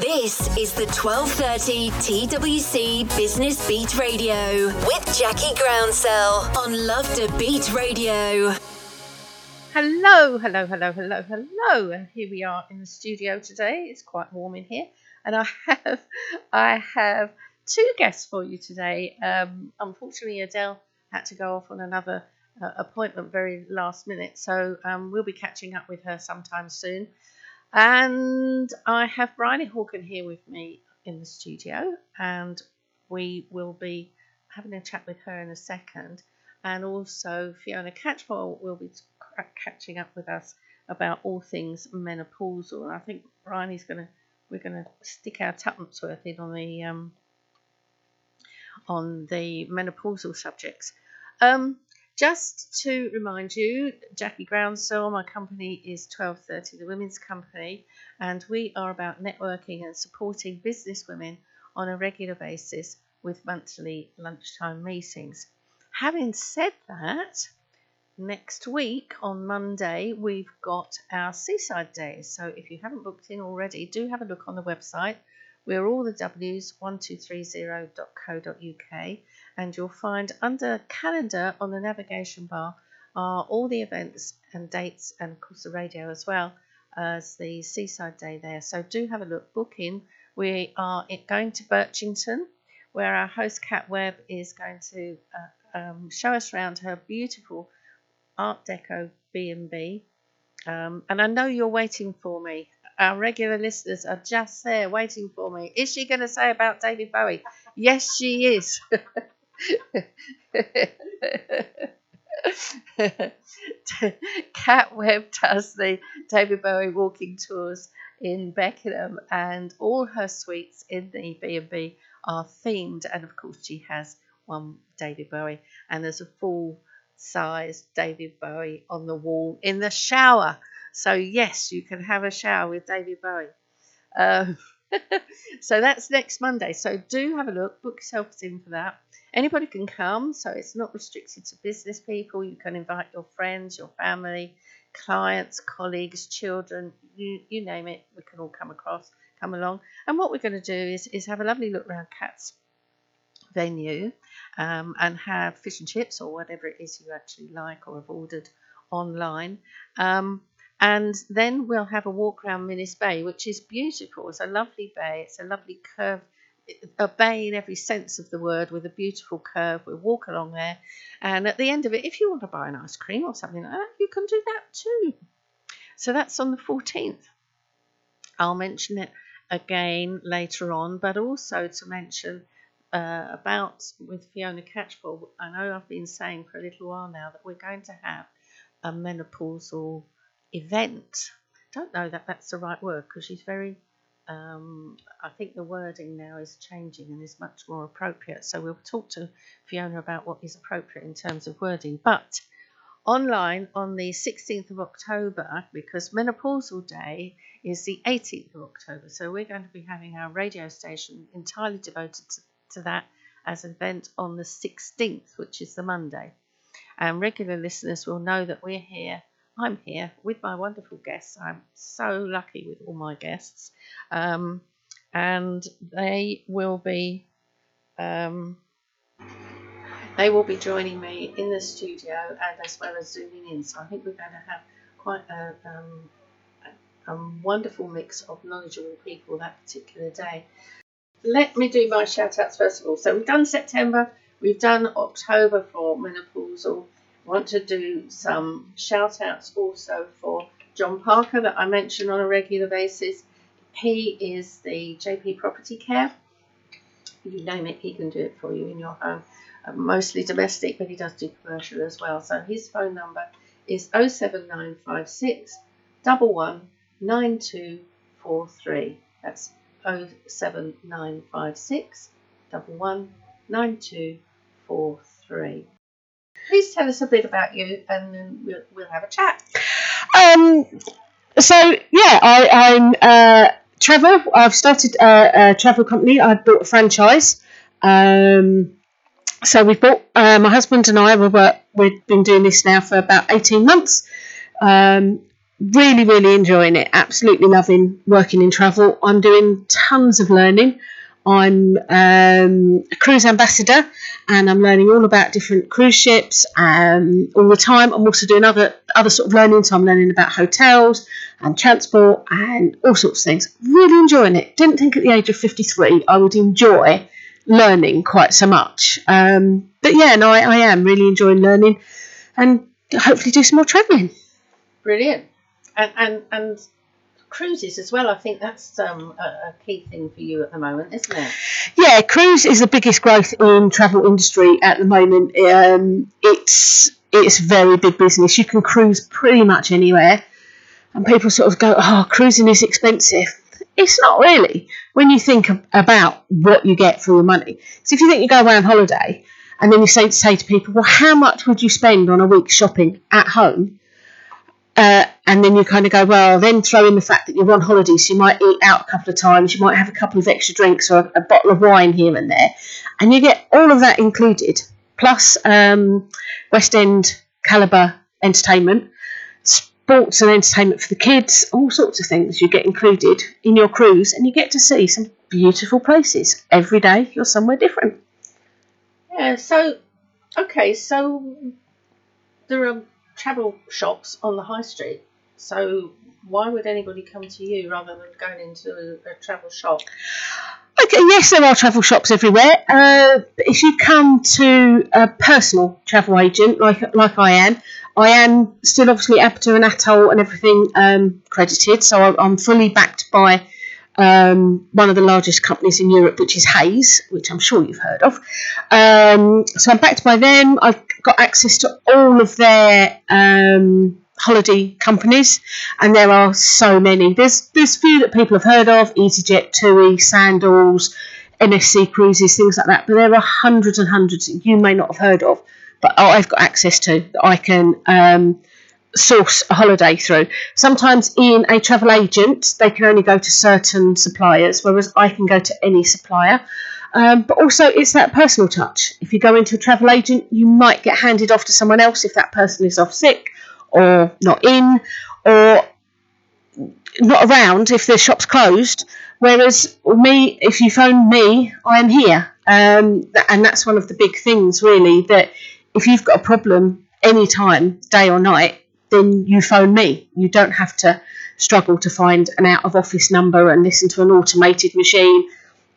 This is the 1230 TWC Business Beat Radio with Jackie Groundsell on Love Da Beat Radio. Hello, hello, hello, hello, hello. And here we are in the studio today. It's quite warm in here, and I have I have two guests for you today. Um, unfortunately, Adele had to go off on another uh, appointment very last minute, so um, we'll be catching up with her sometime soon. And I have Briony Horkan here with me in the studio, and we will be having a chat with her in a second. And also, Fiona Catchpowle will be catching up with us about all things menopausal. And I think Briony's going to we're going to stick our tuppence worth in on the um, on the menopausal subjects. Um, just to remind you, Jackie Groundsell, my company is 1230 The Women's Company, and we are about networking and supporting business women on a regular basis with monthly lunchtime meetings. Having said that, next week on Monday, we've got our Seaside Days. So if you haven't booked in already, do have a look on the website. We're all the W's 1230.co.uk and you'll find under calendar on the navigation bar are all the events and dates and of course the radio as well as the seaside day there. So do have a look book in. We are going to birchington where our host cat webb is going to uh, um, show us around her beautiful art deco b&b um, and i know you're waiting for me our regular listeners are just there waiting for me is she going to say about david bowie yes she is Cat Webb does the David Bowie walking tours in Beckenham, and all her suites in the B&B are themed. And of course, she has one David Bowie, and there's a full size David Bowie on the wall in the shower. So yes, you can have a shower with David Bowie. Um, so that's next Monday. So do have a look, book yourself in for that. Anybody can come, so it's not restricted to business people. You can invite your friends, your family, clients, colleagues, children, you, you name it. We can all come across, come along. And what we're going to do is, is have a lovely look around Cat's venue um, and have fish and chips or whatever it is you actually like or have ordered online. Um, and then we'll have a walk around Minnis Bay, which is beautiful. It's a lovely bay. It's a lovely curve, a bay in every sense of the word, with a beautiful curve. We'll walk along there, and at the end of it, if you want to buy an ice cream or something like that, you can do that too. So that's on the 14th. I'll mention it again later on, but also to mention uh, about with Fiona Catchpowle. I know I've been saying for a little while now that we're going to have a menopausal event. Don't know that that's the right word because she's very. Um, I think the wording now is changing and is much more appropriate. So we'll talk to Fiona about what is appropriate in terms of wording. But online on the 16th of October, because Menopausal Day is the 18th of October, so we're going to be having our radio station entirely devoted to, to that as an event on the 16th, which is the Monday. And regular listeners will know that we're here I'm here with my wonderful guests. I'm so lucky with all my guests. Um, and they will be um, they will be joining me in the studio and as well as zooming in. So I think we're going to have quite a, um, a, a wonderful mix of knowledgeable people that particular day. Let me do my shout outs first of all. So we've done September, we've done October for menopausal want to do some shout outs also for John Parker that I mention on a regular basis. He is the JP Property Care. You name it, he can do it for you in your home. Uh, mostly domestic, but he does do commercial as well. So his phone number is 07956 119243. That's 07956 119243 please tell us a bit about you and then we'll, we'll have a chat. Um, so, yeah, I, I'm uh, travel. I've started a, a, travel company. I've built a franchise. Um, so we've bought, uh, my husband and I, we've, we've been doing this now for about 18 months. Um, really, really enjoying it. Absolutely loving working in travel. I'm doing tons of learning. I'm um, a cruise ambassador and I'm learning all about different cruise ships um, all the time. I'm also doing other other sort of learning, so I'm learning about hotels and transport and all sorts of things. Really enjoying it. Didn't think at the age of 53 I would enjoy learning quite so much. Um, but yeah, no, I, I am really enjoying learning and hopefully do some more travelling. Brilliant. And, and, and cruises as well. I think that's um, a, key thing for you at the moment, isn't it? Yeah, cruise is the biggest growth in travel industry at the moment. Um, it's it's very big business. You can cruise pretty much anywhere, and people sort of go, "Oh, cruising is expensive." It's not really when you think about what you get for your money. So if you think you go away on holiday, and then you say say to people, "Well, how much would you spend on a week shopping at home?" Uh, and then you kind of go, well, then throw in the fact that you're on holiday, so you might eat out a couple of times, you might have a couple of extra drinks or a, a bottle of wine here and there, and you get all of that included, plus um, West End calibre entertainment, sports and entertainment for the kids, all sorts of things you get included in your cruise, and you get to see some beautiful places every day. You're somewhere different. Yeah. So, okay. So there are travel shops on the high street. So why would anybody come to you rather than going into a, a travel shop? Okay, yes, there are travel shops everywhere. Uh, if you come to a personal travel agent like like I am, I am still obviously ABTA and ATOL and everything um, credited, so I'm fully backed by um, one of the largest companies in Europe, which is Hays, which I'm sure you've heard of. Um, so I'm backed by them. I've got access to all of their um, holiday companies, and there are so many. There's there's few that people have heard of: EasyJet, TUI, Sandals, MSC Cruises, things like that. But there are hundreds and hundreds that you may not have heard of, but I've got access to that I can um, source a holiday through. Sometimes in a travel agent, they can only go to certain suppliers, whereas I can go to any supplier. Um, but also, it's that personal touch. If you go into a travel agent, you might get handed off to someone else if that person is off sick or not in or not around if the shop's closed. Whereas me, if you phone me, I am here. Um, and that's one of the big things, really, that if you've got a problem anytime, day or night, then you phone me. You don't have to struggle to find an out of office number and listen to an automated machine.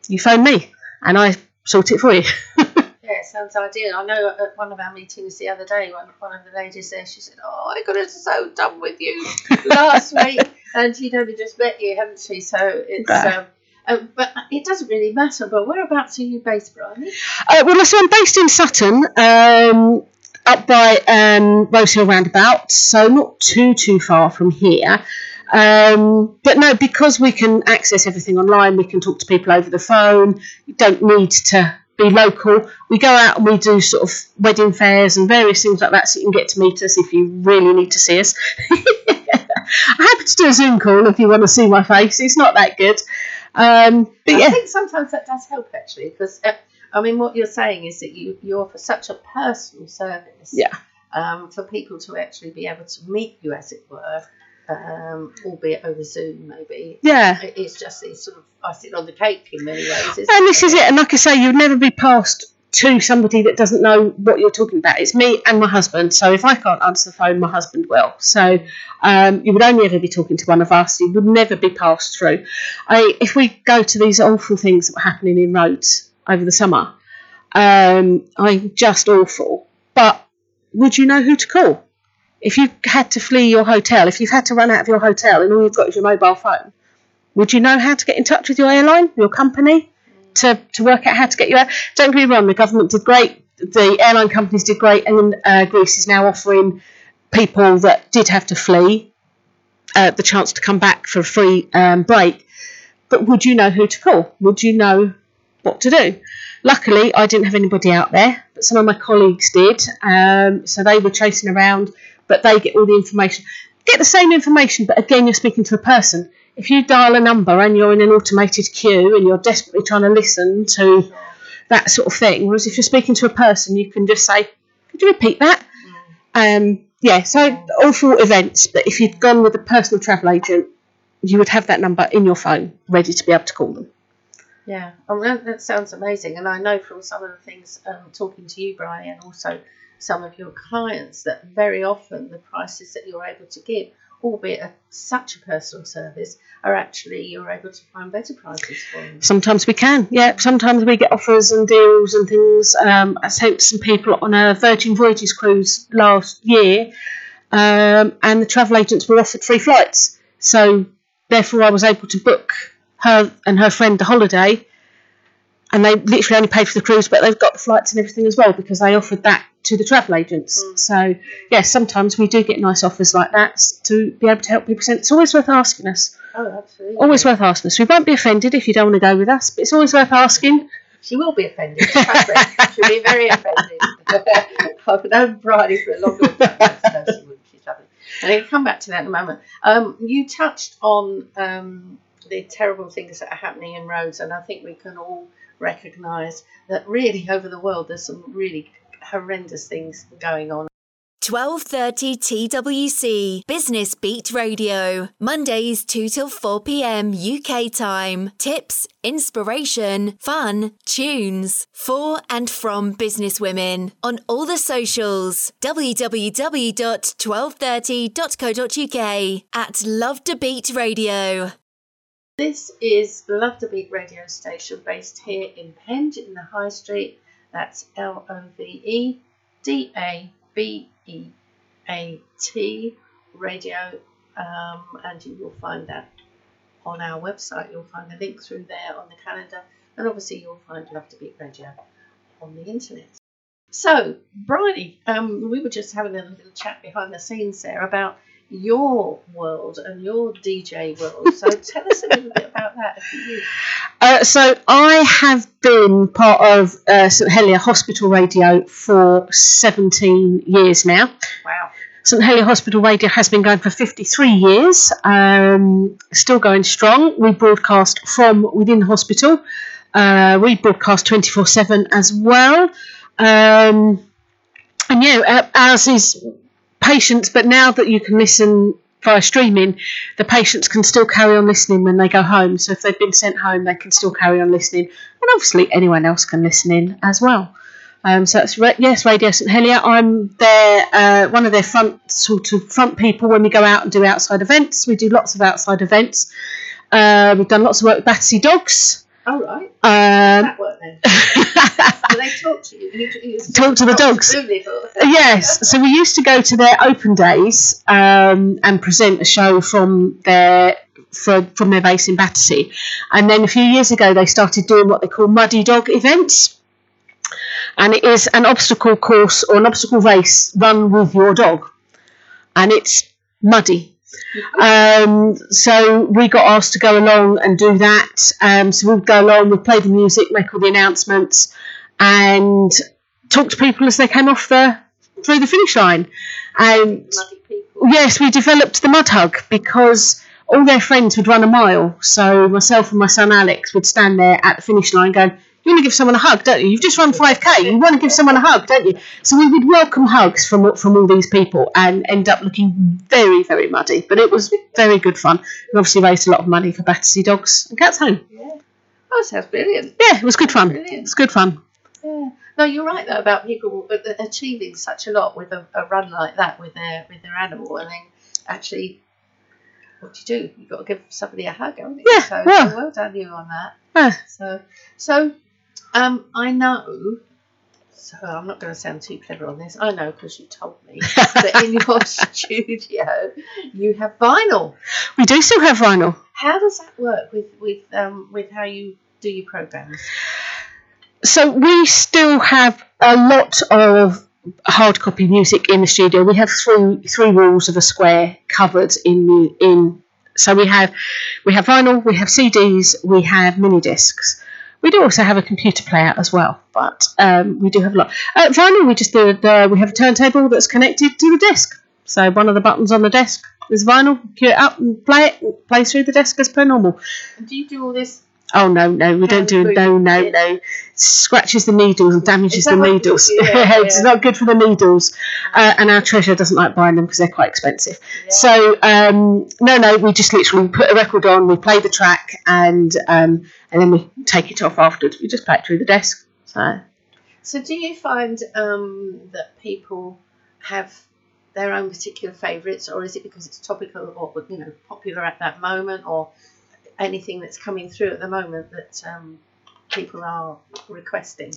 You phone me and I sort it for you. yeah, it sounds ideal. I know at one of our meetings the other day, one, one of the ladies there, she said, Oh, I got it so done with you last week. And she'd only just met you, haven't she? So it's. Um, uh, but it doesn't really matter. But whereabouts are you based, Brian? Uh, well, so I'm based in Sutton. Um, up by um, Rose Hill Roundabout, so not too too far from here. Um, but no, because we can access everything online, we can talk to people over the phone. You don't need to be local. We go out and we do sort of wedding fairs and various things like that, so you can get to meet us if you really need to see us. I'm happy to do a Zoom call if you want to see my face. It's not that good. Um, but I yeah. think sometimes that does help actually because uh, I mean, what you're saying is that you, you offer such a personal service Yeah. um, for people to actually be able to meet you, as it were, um, albeit over Zoom, maybe. Yeah. It- It's just it's sort of icing on the cake in many ways. Isn't And this is it. And like I say, you'd never be passed to somebody that doesn't know what you're talking about. It's me and my husband. So if I can't answer the phone, my husband will. So um, you would only ever be talking to one of us. You would never be passed through. I, if we go to these awful things that were happening in roads over the summer, um, I'm just awful. But would you know who to call? If you had to flee your hotel, if you've had to run out of your hotel and all you've got is your mobile phone, would you know how to get in touch with your airline, your company, to, to work out how to get you out? Don't get me wrong, the government did great, the airline companies did great, and uh, Greece is now offering people that did have to flee uh, the chance to come back for a free um, break. But would you know who to call? Would you know what to do? Luckily, I didn't have anybody out there, but some of my colleagues did. Um, so they were chasing around, but they get all the information. Get the same information, but again, you're speaking to a person. If you dial a number and you're in an automated queue and you're desperately trying to listen to that sort of thing, whereas if you're speaking to a person, you can just say, "Could you repeat that?" Um, Yeah, so all for events, but if you'd gone with a personal travel agent, you would have that number in your phone ready to be able to call them. Yeah, oh, that, that sounds amazing. And I know from some of the things um, talking to you, Brian, and also some of your clients, that very often the prices that you're able to give, albeit a, such a personal service, are actually you're able to find better prices for them. Sometimes we can, yeah. Sometimes we get offers and deals and things. Um, I sent some people on a Virgin Voyages cruise last year, um, and the travel agents were offered free flights. So therefore, I was able to book her and her friend the holiday, and they literally only paid for the cruise, but they've got the flights and everything as well because they offered that to the travel agents. Mm. So yes, sometimes we do get nice offers like that to be able to help people. It's always worth asking us. Oh, absolutely. Always worth asking us. We won't be offended if you don't want to go with us, but it's always worth asking. She will be offended. She'll be very offended. I've known Bridie for a long, time. No, she wouldn't. She's lovely. And I'll come back to that in a moment. Um, you touched on um, the terrible things that are happening in roads, and I think we can all recognise that really over the world there's some really horrendous things going on. 12:30 TWC Business Beat Radio. Mondays 2 till 4 p.m. UK time. Tips, inspiration, fun, tunes for and from business women on all the socials. www.1230.co.uk at Love Da Beat Radio. This is Love Da Beat radio station based here in Penge in the High Street. That's L O V E D A B E A T radio, um, and you will find that on our website. You'll find the link through there on the calendar, and obviously you'll find Love Da Beat radio on the internet. So, Bridie, um, we were just having a little chat behind the scenes there about your world and your DJ world. So, tell us a little bit about that. Uh, so I have been part of uh, St Helier Hospital Radio for 17 years now. wow. St Helier Hospital Radio has been going for 53 years, um, still going strong. We broadcast from within the hospital. Uh, we broadcast 24 7 as well. Um, and yeah, uh, ours is patients, but now that you can listen via streaming, the patients can still carry on listening when they go home. So if they've been sent home, they can still carry on listening. And obviously, anyone else can listen in as well. Um, so that's yes, Radio St Helier. I'm their uh, one of their front sort of front people when we go out and do outside events. We do lots of outside events. Uh, we've done lots of work with Battersea Dogs. All right. Um, that work then. Do they talk to you? you, you Talk to the dogs. Yes, so we used to go to their open days um, and present a show from their for, from their base in Battersea, and then a few years ago they started doing what they call muddy dog events, and it is an obstacle course or an obstacle race run with your dog, and it's muddy. Um, so we got asked to go along and do that. Um, so we'd go along, we'd play the music, make all the announcements, and talk to people as they came off the through the finish line. And yes, we developed the mud hug because all their friends would run a mile. So myself and my son Alex would stand there at the finish line going, You want to give someone a hug, don't you? You've just run 5k, you want to give someone a hug, don't you? So we would welcome hugs from, from all these people and end up looking very, very muddy. But it was very good fun. We obviously raised a lot of money for Battersea Dogs and Cats Home. Yeah. Oh, sounds brilliant. Yeah, it was good fun. Brilliant. was good fun. Yeah. No, you're right though about people a- a- achieving such a lot with a, a run like that with their with their animal, and then actually, what do you do? You've got to give somebody a hug, haven't you? Yeah, So, yeah. so well done you on that. Yeah. So, so, um, I know. So I'm not going to sound too clever on this. I know because you told me that in your studio you have vinyl. We do still have vinyl. How does that work with with um with how you do your programs? so we still have a lot of hard copy music in the studio. We have three three walls of a square covered in the in. So we have we have vinyl, we have CDs, we have mini discs. We do also have a computer player as well, but um, we do have a lot. Uh, vinyl, we just do the we have a turntable that's connected to the desk. So one of the buttons on the desk is vinyl. Cue it up and play it. Play through the desk as per normal. Do you do all this Oh no, no, we don't do no, no, no. Scratches the needles and damages the needles. yeah, it's not good for the needles. Uh, and our treasurer doesn't like buying them because they're quite expensive. Yeah. So um, no, no, we just literally put a record on, we play the track, and um, and then we take it off afterwards. We just play it through the desk. So So, do you find um, that people have their own particular favourites, or is it because it's topical or you know popular at that moment, or anything that's coming through at the moment that um, people are requesting?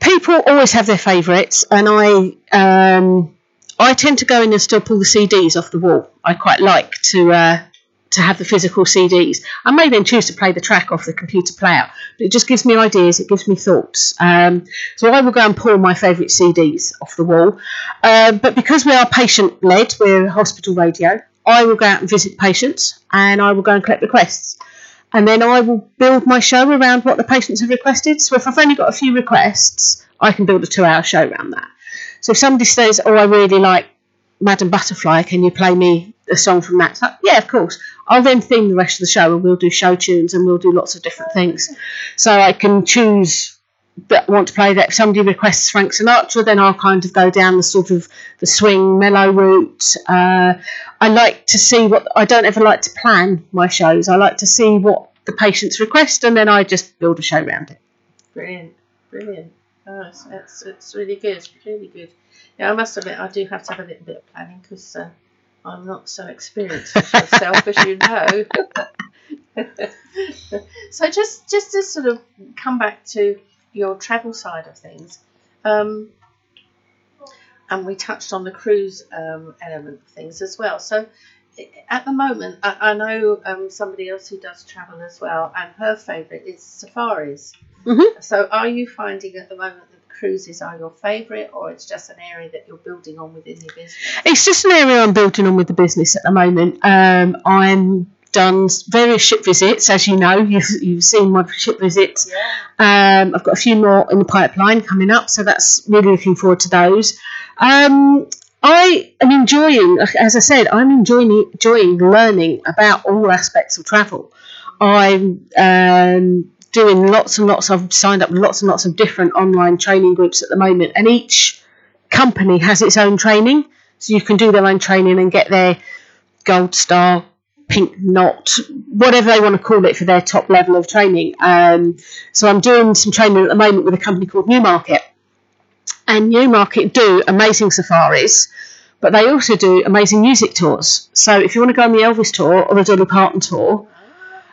people always have their favourites, and I um, I tend to go in and still pull the CDs off the wall. I quite like to uh, to have the physical CDs. I may then choose to play the track off the computer player, but it just gives me ideas. It gives me thoughts. Um, so I will go and pull my favourite CDs off the wall. Um, but because we are patient led, we're hospital radio. I will go out and visit patients, and I will go and collect requests and then I will build my show around what the patients have requested. So if I've only got a few requests, I can build a two-hour show around that. So if somebody says, "Oh, I really like Madam Butterfly, can you play me a song from that?" Like, yeah, of course. I'll then theme the rest of the show, and we'll do show tunes, and we'll do lots of different things. So I can choose that want to play that. If somebody requests Frank Sinatra, then I'll kind of go down the sort of the swing mellow route. Uh, I like to see what I don't ever like to plan my shows. I like to see what the patients request, and then I just build a show around it. Brilliant, brilliant. Oh, it's, it's, it's really good, really good. Yeah, I must admit, I do have to have a little bit of planning because uh, I'm not so experienced as yourself, as you know. so just just to sort of come back to your travel side of things, um, and we touched on the cruise um, element of things as well. So at the moment, I, I know um, somebody else who does travel as well, and her favourite is safaris. Mhm. So are you finding at the moment that cruises are your favourite, or it's just an area that you're building on within your business? It's just an area I'm building on with the business at the moment. Um, I'm done various ship visits, as you know. You've, you've seen my ship visits. Yeah. Um, I've got a few more in the pipeline coming up, so that's really looking forward to those. Um, I am enjoying, as I said, I'm enjoying enjoying learning about all aspects of travel. I'm um, doing lots and lots. I've signed up lots and lots of different online training groups at the moment, and each company has its own training, so you can do their own training and get their gold star, pink knot, whatever they want to call it for their top level of training. Um, so I'm doing some training at the moment with a company called Newmarket, and Newmarket do amazing safaris. But they also do amazing music tours. So if you want to go on the Elvis tour or the Dolly Parton tour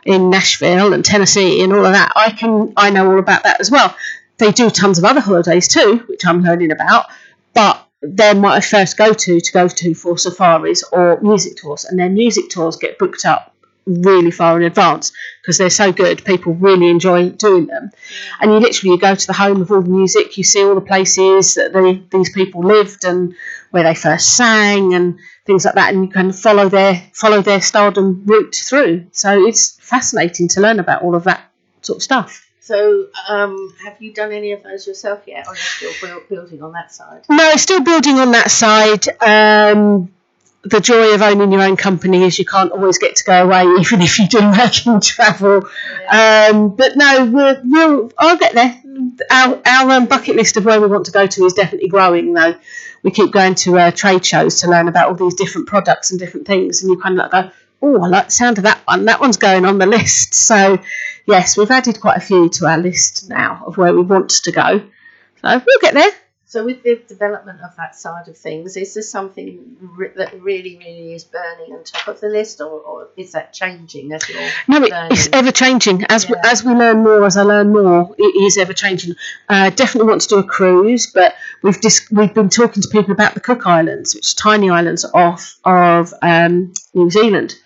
in Nashville and Tennessee and all of that, I can I know all about that as well. They do tons of other holidays too, which I'm learning about. But they're my first go to to go to for safaris or music tours, and their music tours get booked up really far in advance because they're so good. People really enjoy doing them, and you literally you go to the home of all the music. You see all the places that they, these people lived and where they first sang and things like that, and you can follow their follow their stardom route through. So it's fascinating to learn about all of that sort of stuff. So um, have you done any of those yourself yet, or are you're still build, building on that side? No, still building on that side. Um, the joy of owning your own company is you can't always get to go away, even if you do working travel. Um, but no, we'll, we'll I'll get there. Our, our um, bucket list of where we want to go to is definitely growing, though. We keep going to uh, trade shows to learn about all these different products and different things, and you kind of like go, oh, I like the sound of that one. That one's going on the list. So, yes, we've added quite a few to our list now of where we want to go. So we'll get there. So with the development of that side of things, is there something re- that really, really is burning on top of the list, or, or is that changing as you're No, it, it's ever changing. As we, as we learn more, as I learn more, it is ever changing. Uh, definitely want to do a cruise, but we've dis- we've been talking to people about the Cook Islands, which are tiny islands off of um, New Zealand.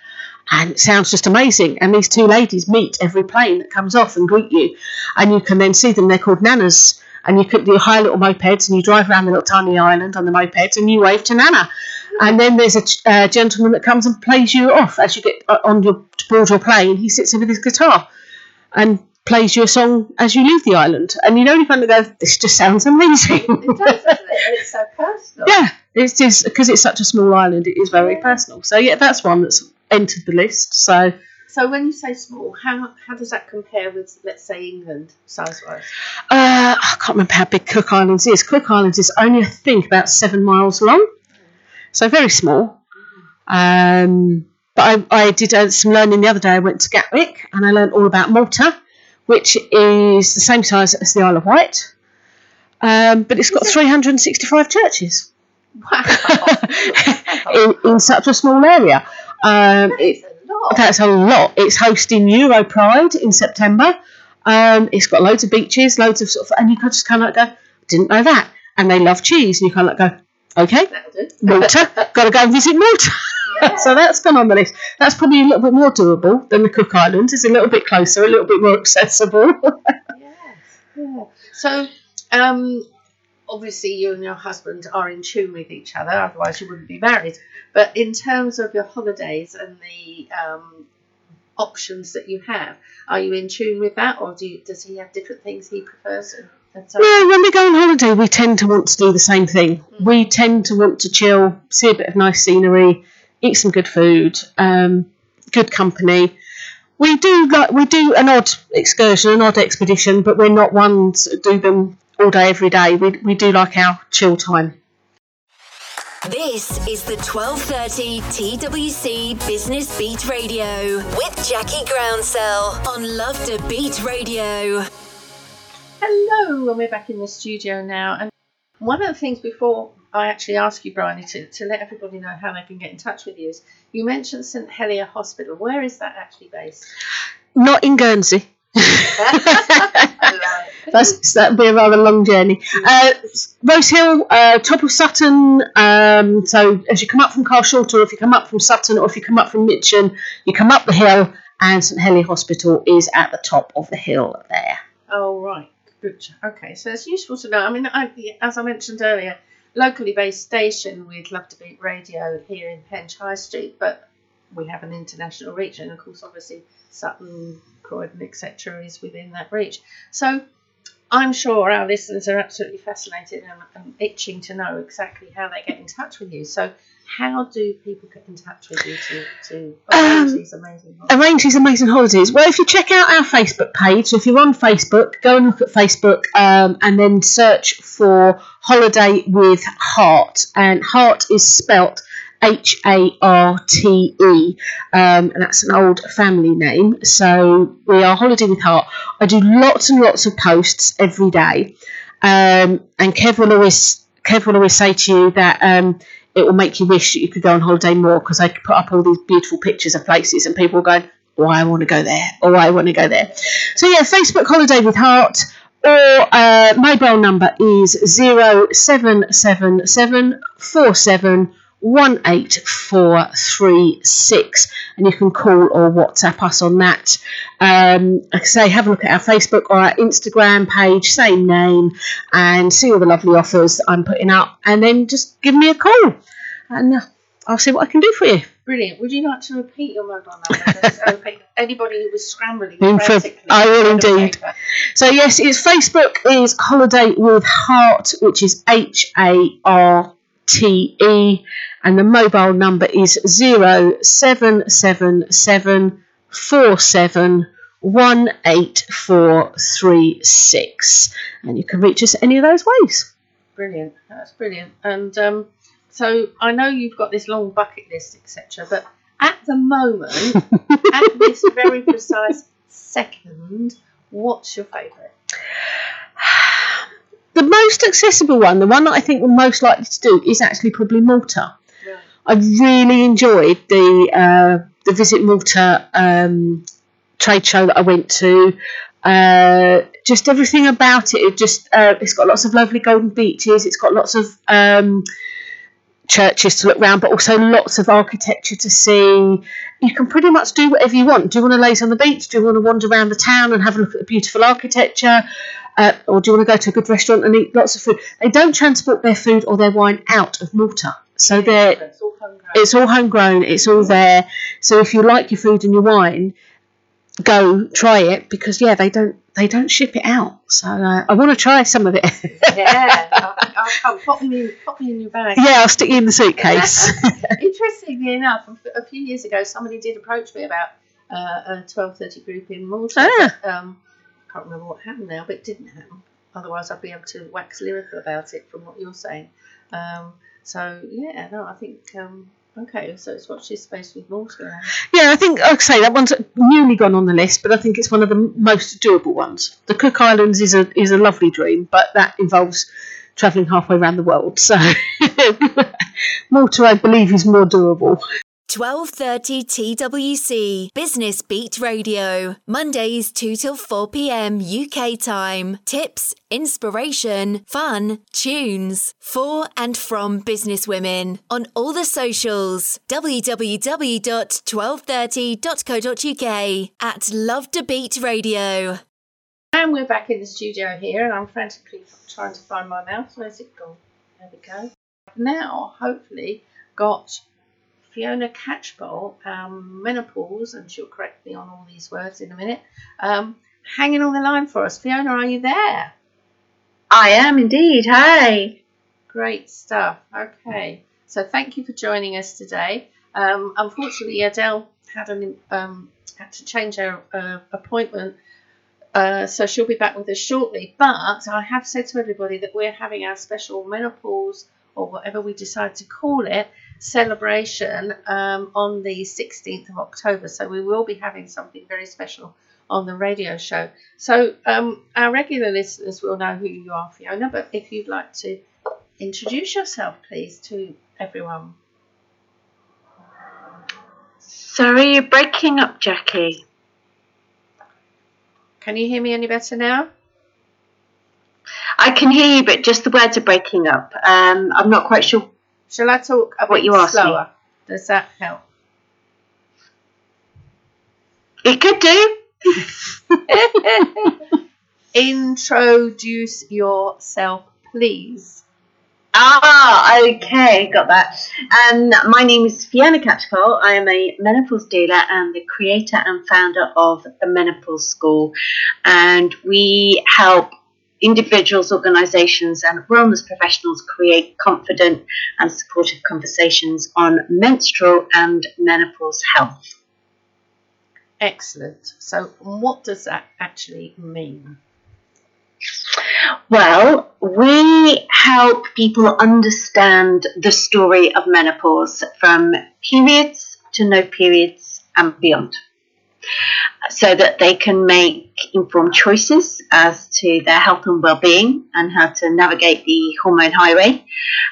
And it sounds just amazing. And these two ladies meet every plane that comes off and greet you. And you can then see them. They're called nanas. And you could you hire little mopeds and you drive around the little tiny island on the mopeds and you wave to Nana. And then there's a uh, gentleman that comes and plays you off as you get uh, on your board your plane. He sits there with his guitar and plays you a song as you leave the island. And you know you kind of go, this just sounds amazing. It does, it? It's so personal. yeah, it's just because it's such a small island. It is very personal. So yeah, that's one that's entered the list. So So when you say small, how how does that compare with let's say England size wise? Uh, I can't remember how big Cook Islands is. Cook Islands is only, I think, about seven miles long, so very small. Um, but I, I did uh, some learning the other day. I went to Gatwick and I learned all about Malta, which is the same size as the Isle of Wight, um, but it's got 365 churches Wow, in, in such a small area. Um, it, lot. that's a lot. It's hosting Euro Pride in September. Um, it's got loads of beaches, loads of sort of, and you can just kind of like go, didn't know that. And they love cheese, and you kind of like go, okay. Malta, got to go and visit Malta. so that's gone on the list. That's probably a little bit more doable than the Cook Islands. It's a little bit closer, a little bit more accessible. Yes, yeah. So, um, obviously, you and your husband are in tune with each other, otherwise, you wouldn't be married. But in terms of your holidays and the um, options that you have, are you in tune with that, or do you, does he have different things he prefers? Yeah, when we go on holiday, we tend to want to do the same thing. We tend to want to chill, see a bit of nice scenery, eat some good food, um, good company. We do like we do an odd excursion, an odd expedition, but we're not ones that do them all day every day. We we do like our chill time. This is the 1230 TWC Business Beat Radio with Jackie Groundsell on Love Da Beat Radio. Hello, and we're back in the studio now. And one of the things before I actually ask you, Briony, to, to let everybody know how they can get in touch with you is you mentioned St Helier Hospital. Where is that actually based? Not in Guernsey. That's that'd be a rather long journey. Uh, Rose Hill, uh, top of Sutton. Um, so as you come up from Carshalton, or if you come up from Sutton, or if you come up from Mitcham, you come up the hill, and St Helier Hospital is at the top of the hill there. Oh, right. Good. Okay, so it's useful to know. I mean, I, as I mentioned earlier, locally based station with Love Da Beat Radio here in Penge High Street, but we have an international reach, and of course, obviously, Sutton, Croydon, etc., is within that reach. So I'm sure our listeners are absolutely fascinated and, and itching to know exactly how they get in touch with you. So, how do people get in touch with you to, to arrange Um, these amazing holidays? arrange these amazing holidays. Well, if you check out our Facebook page, so if you're on Facebook, go and look at Facebook um, and then search for Holiday with Harte. And Harte is spelt H A R T E, um, and that's an old family name. So we are Holiday with Harte. I do lots and lots of posts every day, um, and Kev will always Kev will always say to you that um, it will make you wish that you could go on holiday more because I put up all these beautiful pictures of places, and people going, "Oh, I want to go there," or "I want to go there." So yeah, Facebook Holiday with Harte. Or uh, mobile number is zero seven seven seven four seven 18436 and you can call or WhatsApp us on that. Um, like I say, have a look at our Facebook or our Instagram page, same name, and see all the lovely offers that I'm putting up, and then just give me a call and uh, I'll see what I can do for you. Brilliant. Would you like to repeat your mobile number? Anybody who was scrambling I will indeed. So yes, it's Facebook is Holiday with Harte, which is H A R T E, and the mobile number is zero seven seven seven four seven one eight four three six, and you can reach us any of those ways. Brilliant. That's brilliant. And um, so I know you've got this long bucket list, etc. But at the moment, at this very precise second, what's your favourite? The most accessible one, the one that I think we're most likely to do, is actually probably Malta. I really enjoyed the uh, the Visit Malta um, trade show that I went to. Uh, just everything about it. It just uh, it's got lots of lovely golden beaches. It's got lots of um, churches to look round, but also lots of architecture to see. You can pretty much do whatever you want. Do you want to laze on the beach? Do you want to wander around the town and have a look at the beautiful architecture? Uh, or do you want to go to a good restaurant and eat lots of food? They don't transport their food or their wine out of Malta. So they're It's all homegrown. it's all homegrown, it's all there. So if you like your food and your wine, go try it because yeah, they don't they don't ship it out. So uh, I want to try some of it. yeah. I'll, I'll come. Pop me, in, pop me in your bag. yeah, I'll stick you in the suitcase. Interestingly enough, a few years ago, somebody did approach me about uh, a twelve thirty group in Malta. Ah. Um, I can't remember what happened now, but it didn't happen. Otherwise, I'd be able to wax lyrical about it from what you're saying. Um, so yeah, no, I think um, okay. So it's watch this space with Malta. Yeah, I think, like I say, that one's newly gone on the list, but I think it's one of the most doable ones. The Cook Islands is a is a lovely dream, but that involves travelling halfway around the world. So Malta, I believe, is more doable. 12:30 TWC Business Beat Radio Mondays 2 till 4 p.m. UK time tips inspiration fun tunes for and from businesswomen on all the socials www.1230.co.uk at Love Da Beat Radio And we're back in the studio here, and I'm frantically trying to find my mouse. Where's it gone? There we go. Now, hopefully, got Fiona Catchpowle, um, menopause, and she'll correct me on all these words in a minute, um, hanging on the line for us. Fiona, are you there? I am indeed. Hi. Great stuff. Okay, so thank you for joining us today. Um, unfortunately, Adele had an um, had to change her uh, appointment, uh, so she'll be back with us shortly. But I have said to everybody that we're having our special menopause or whatever we decide to call it celebration um, on the 16th of October. So we will be having something very special on the radio show. So um, our regular listeners will know who you are, Fiona. But if you'd like to introduce yourself, please, to everyone. Sorry, you're breaking up, Jackie. Can you hear me any better now? I can hear you, but just the words are breaking up. Um, I'm not quite sure. Shall I talk a What bit you asked me. slower? Does that help? It could do. Introduce yourself, please. Ah, okay, got that. Um, my name is Fiona Catchpowle. I am a menopause doula and the creator and founder of the Menopause School. And we help individuals, organisations, and wellness professionals create confident and supportive conversations on menstrual and menopause health. Excellent. So, what does that actually mean? Well, we help people understand the story of menopause from periods to no periods and beyond. So that they can make informed choices as to their health and well-being and how to navigate the hormone highway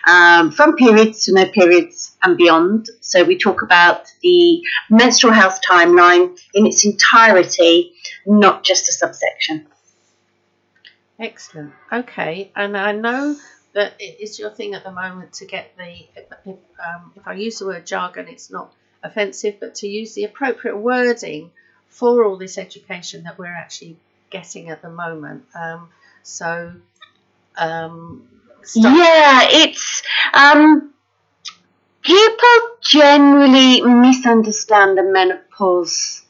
um, from periods to no periods and beyond. So we talk about the menstrual health timeline in its entirety, not just a subsection. Excellent. Okay, and I know that it is your thing at the moment to get the, if, um, if I use the word jargon, it's not offensive, but to use the appropriate wording for all this education that we're actually getting at the moment. Um, so, um, Yeah, it's um, people generally misunderstand the menopause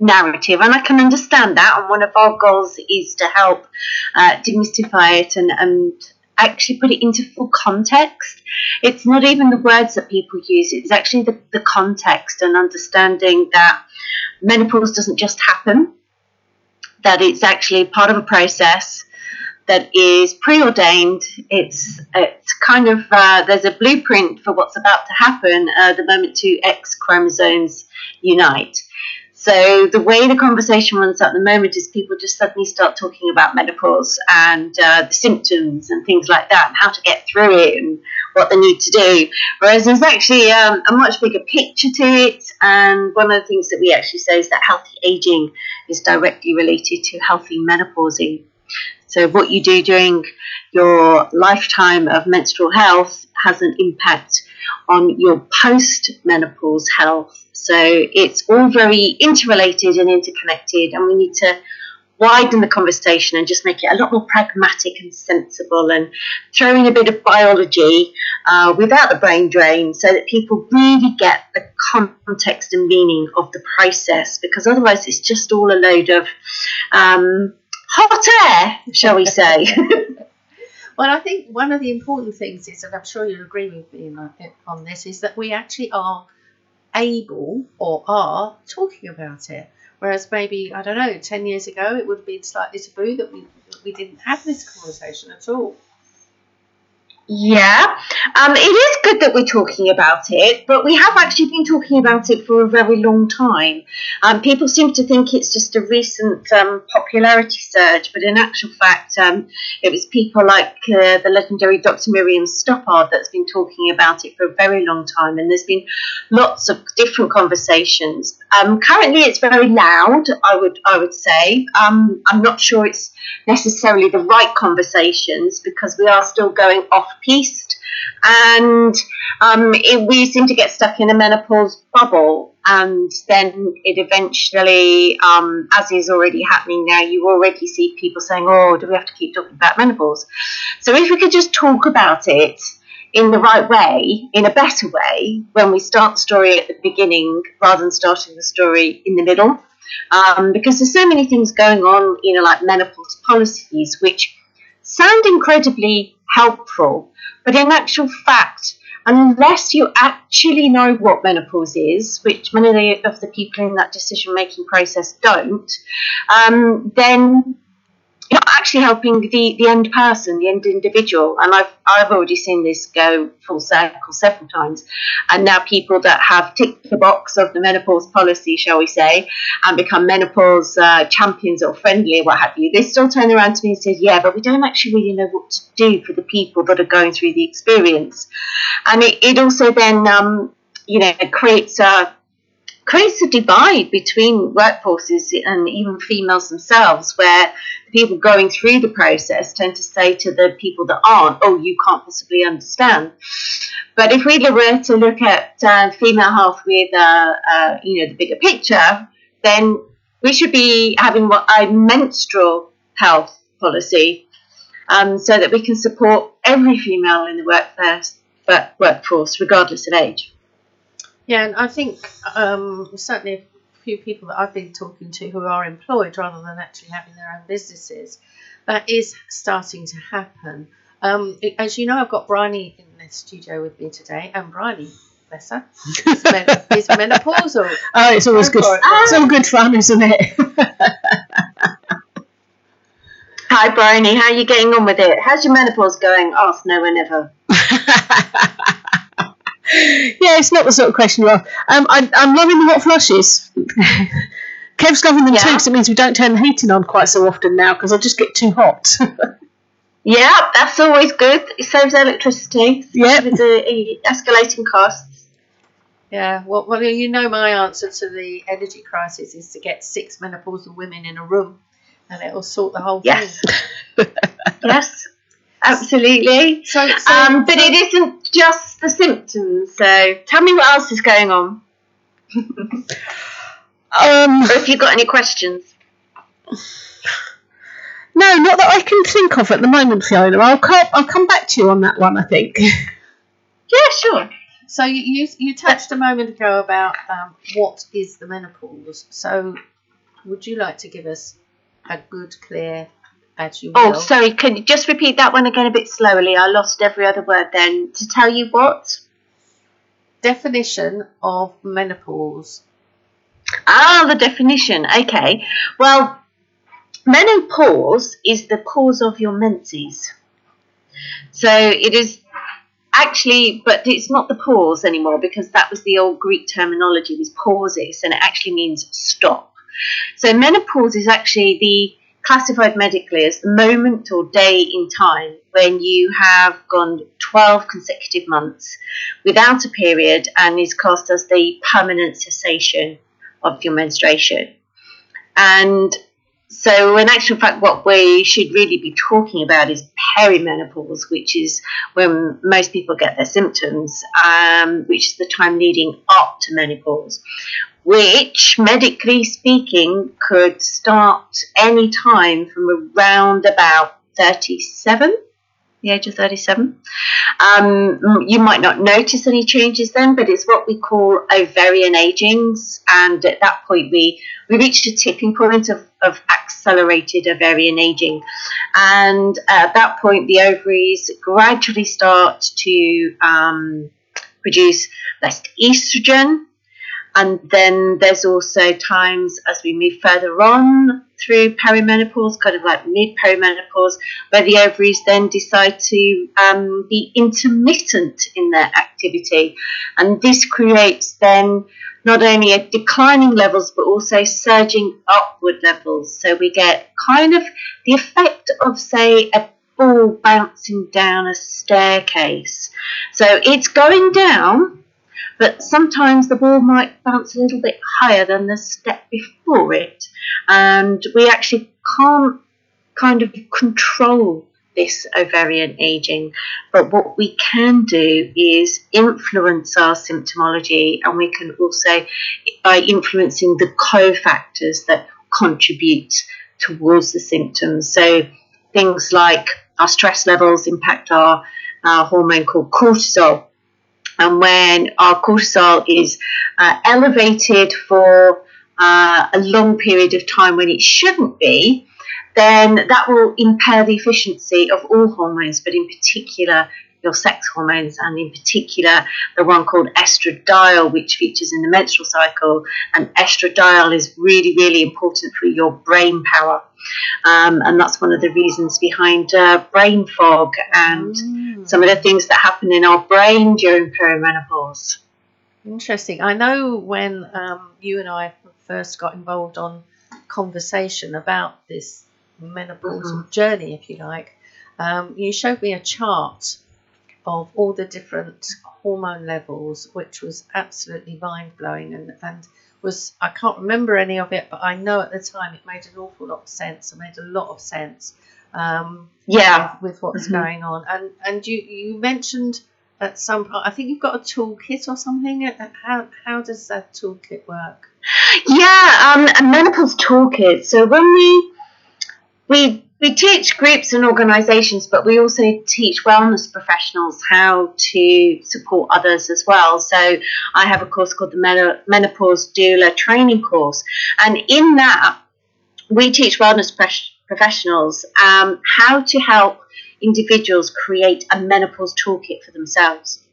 narrative, and I can understand that. And one of our goals is to help uh, demystify it and, and actually put it into full context. It's not even the words that people use; it's actually the, the context and understanding that menopause doesn't just happen. That it's actually part of a process that is preordained. It's it's kind of uh, there's a blueprint for what's about to happen uh, the moment two X chromosomes unite. So the way the conversation runs at the moment is people just suddenly start talking about menopause and uh, the symptoms and things like that, and how to get through it and what they need to do. Whereas there's actually um, a much bigger picture to it, and one of the things that we actually say is that healthy aging is directly related to healthy menopausing. So, what you do during your lifetime of menstrual health has an impact on your post menopause health. So, it's all very interrelated and interconnected, and we need to widen the conversation and just make it a lot more pragmatic and sensible and throw in a bit of biology uh, without the brain drain so that people really get the context and meaning of the process because otherwise it's just all a load of um, hot air, shall we say. Well, I think one of the important things is, and I'm sure you'll agree with me on on this, is that we actually are able or are talking about it. Whereas maybe I don't know, ten years ago it would have been slightly taboo that we that we didn't have this conversation at all. Yeah, um, it is good that we're talking about it, but we have actually been talking about it for a very long time. Um, people seem to think it's just a recent um, popularity surge, but in actual fact, um, it was people like uh, the legendary Dr. Miriam Stoppard that's been talking about it for a very long time, and there's been lots of different conversations. Um, currently, it's very loud. I would I would say. Um, I'm not sure it's necessarily the right conversations because we are still going off piste and um, it, we seem to get stuck in a menopause bubble. And then it eventually um, as is already happening now you already see people saying oh do we have to keep talking about menopause? So if we could just talk about it in the right way, in a better way, when we start the story at the beginning rather than starting the story in the middle. Um, because there's so many things going on, you know, like menopause policies, which sound incredibly helpful, but in actual fact, unless you actually know what menopause is, which many of the people in that decision making process don't, um, then actually helping the, the end person, the end individual. And I've, I've already seen this go full circle several times. And now people that have ticked the box of the menopause policy, shall we say, and become menopause uh, champions or friendly or what have you, they still turn around to me and say, yeah, but we don't actually really know what to do for the people that are going through the experience. And it, it also then, um, you know, creates a creates a divide between workforces and even females themselves, where the people going through the process tend to say to the people that aren't, "Oh, you can't possibly understand." But if we were to look at uh, female health with, uh, uh, you know, the bigger picture, then we should be having what a menstrual health policy, um, so that we can support every female in the workforce, workforce regardless of age. Yeah, and I think um, certainly a few people that I've been talking to who are employed rather than actually having their own businesses, that is starting to happen. Um, as you know, I've got Briony in the studio with me today, and Briony, bless her, is, men, is menopausal. Oh, it's always good. It's all good fun, isn't it? Hi, Briony. How are you getting on with it? How's your menopause going? Ask no one ever. yeah, it's not the sort of question you are. Um, I, I'm loving the hot flushes. Kev's loving them Yeah. too because it means we don't turn the heating on quite so often now because I just get too hot. Yeah, that's always good. It saves electricity. Yeah, With the escalating costs. Yeah, well, well, you know, my answer to the energy crisis is to get six menopausal women in a room, and it will sort the whole Yes. thing. Yes. Absolutely. So, so, Um, but so- it isn't just the symptoms. So tell me what else is going on, um, or if you've got any questions. no, not that I can think of at the moment, Fiona. I'll come, I'll come back to you on that one. I think. Yeah, sure. So you you, you touched a moment ago about um, what is the menopause. So would you like to give us a good, clear, as you Oh, sorry. Can you just repeat that one again a bit slowly? I lost every other word then. To tell you what? definition of menopause? Ah, the definition. Okay. Well, menopause is the pause of your menses. So it is actually, but it's not the pause anymore because that was the old Greek terminology was pauses, and it actually means stop. So menopause is actually the classified medically as the moment or day in time when you have gone 12 consecutive months without a period and is classed as the permanent cessation of your menstruation. And so, in actual fact, what we should really be talking about is perimenopause, which is when most people get their symptoms, um, which is the time leading up to menopause, which, medically speaking, could start any time from around about 37, the age of 37. Um, you might not notice any changes then, but it's what we call ovarian aging, and at that point we we reached a tipping point of, of accelerated ovarian aging, and at that point the ovaries gradually start to um, produce less estrogen. And then there's also times as we move further on through perimenopause, kind of like mid perimenopause, where the ovaries then decide to um, be intermittent in their activity. And this creates then not only a declining levels but also surging upward levels. So we get kind of the effect of, say, a ball bouncing down a staircase. So it's going down, but sometimes the ball might bounce a little bit higher than the step before it. And we actually can't kind of control this ovarian aging. But what we can do is influence our symptomology, and we can also, by influencing the cofactors that contribute towards the symptoms. So things like our stress levels impact our, our hormone called cortisol. And when our cortisol is uh, elevated for uh, a long period of time when it shouldn't be, then that will impair the efficiency of all hormones, but in particular your sex hormones, and in particular the one called estradiol, which features in the menstrual cycle. And estradiol is really, really important for your brain power. Um, and that's one of the reasons behind uh, brain fog and mm. some of the things that happen in our brain during perimenopause. Interesting. I know when um, you and I first got involved on conversation about this menopausal mm-hmm. journey, if you like, um, you showed me a chart of all the different hormone levels, which was absolutely mind blowing and, and was I can't remember any of it, but I know at the time it made an awful lot of sense. It made a lot of sense. Um, yeah, with, with what's mm-hmm. going on, and and you you mentioned at some point, I think you've got a toolkit or something. Uh, how how does that toolkit work? Yeah, um, a menopause toolkit. So when we we we teach groups and organisations, but we also teach wellness professionals how to support others as well. So I have a course called the Menopause Doula Training Course, and in that we teach wellness professionals um, how to help individuals create a menopause toolkit for themselves.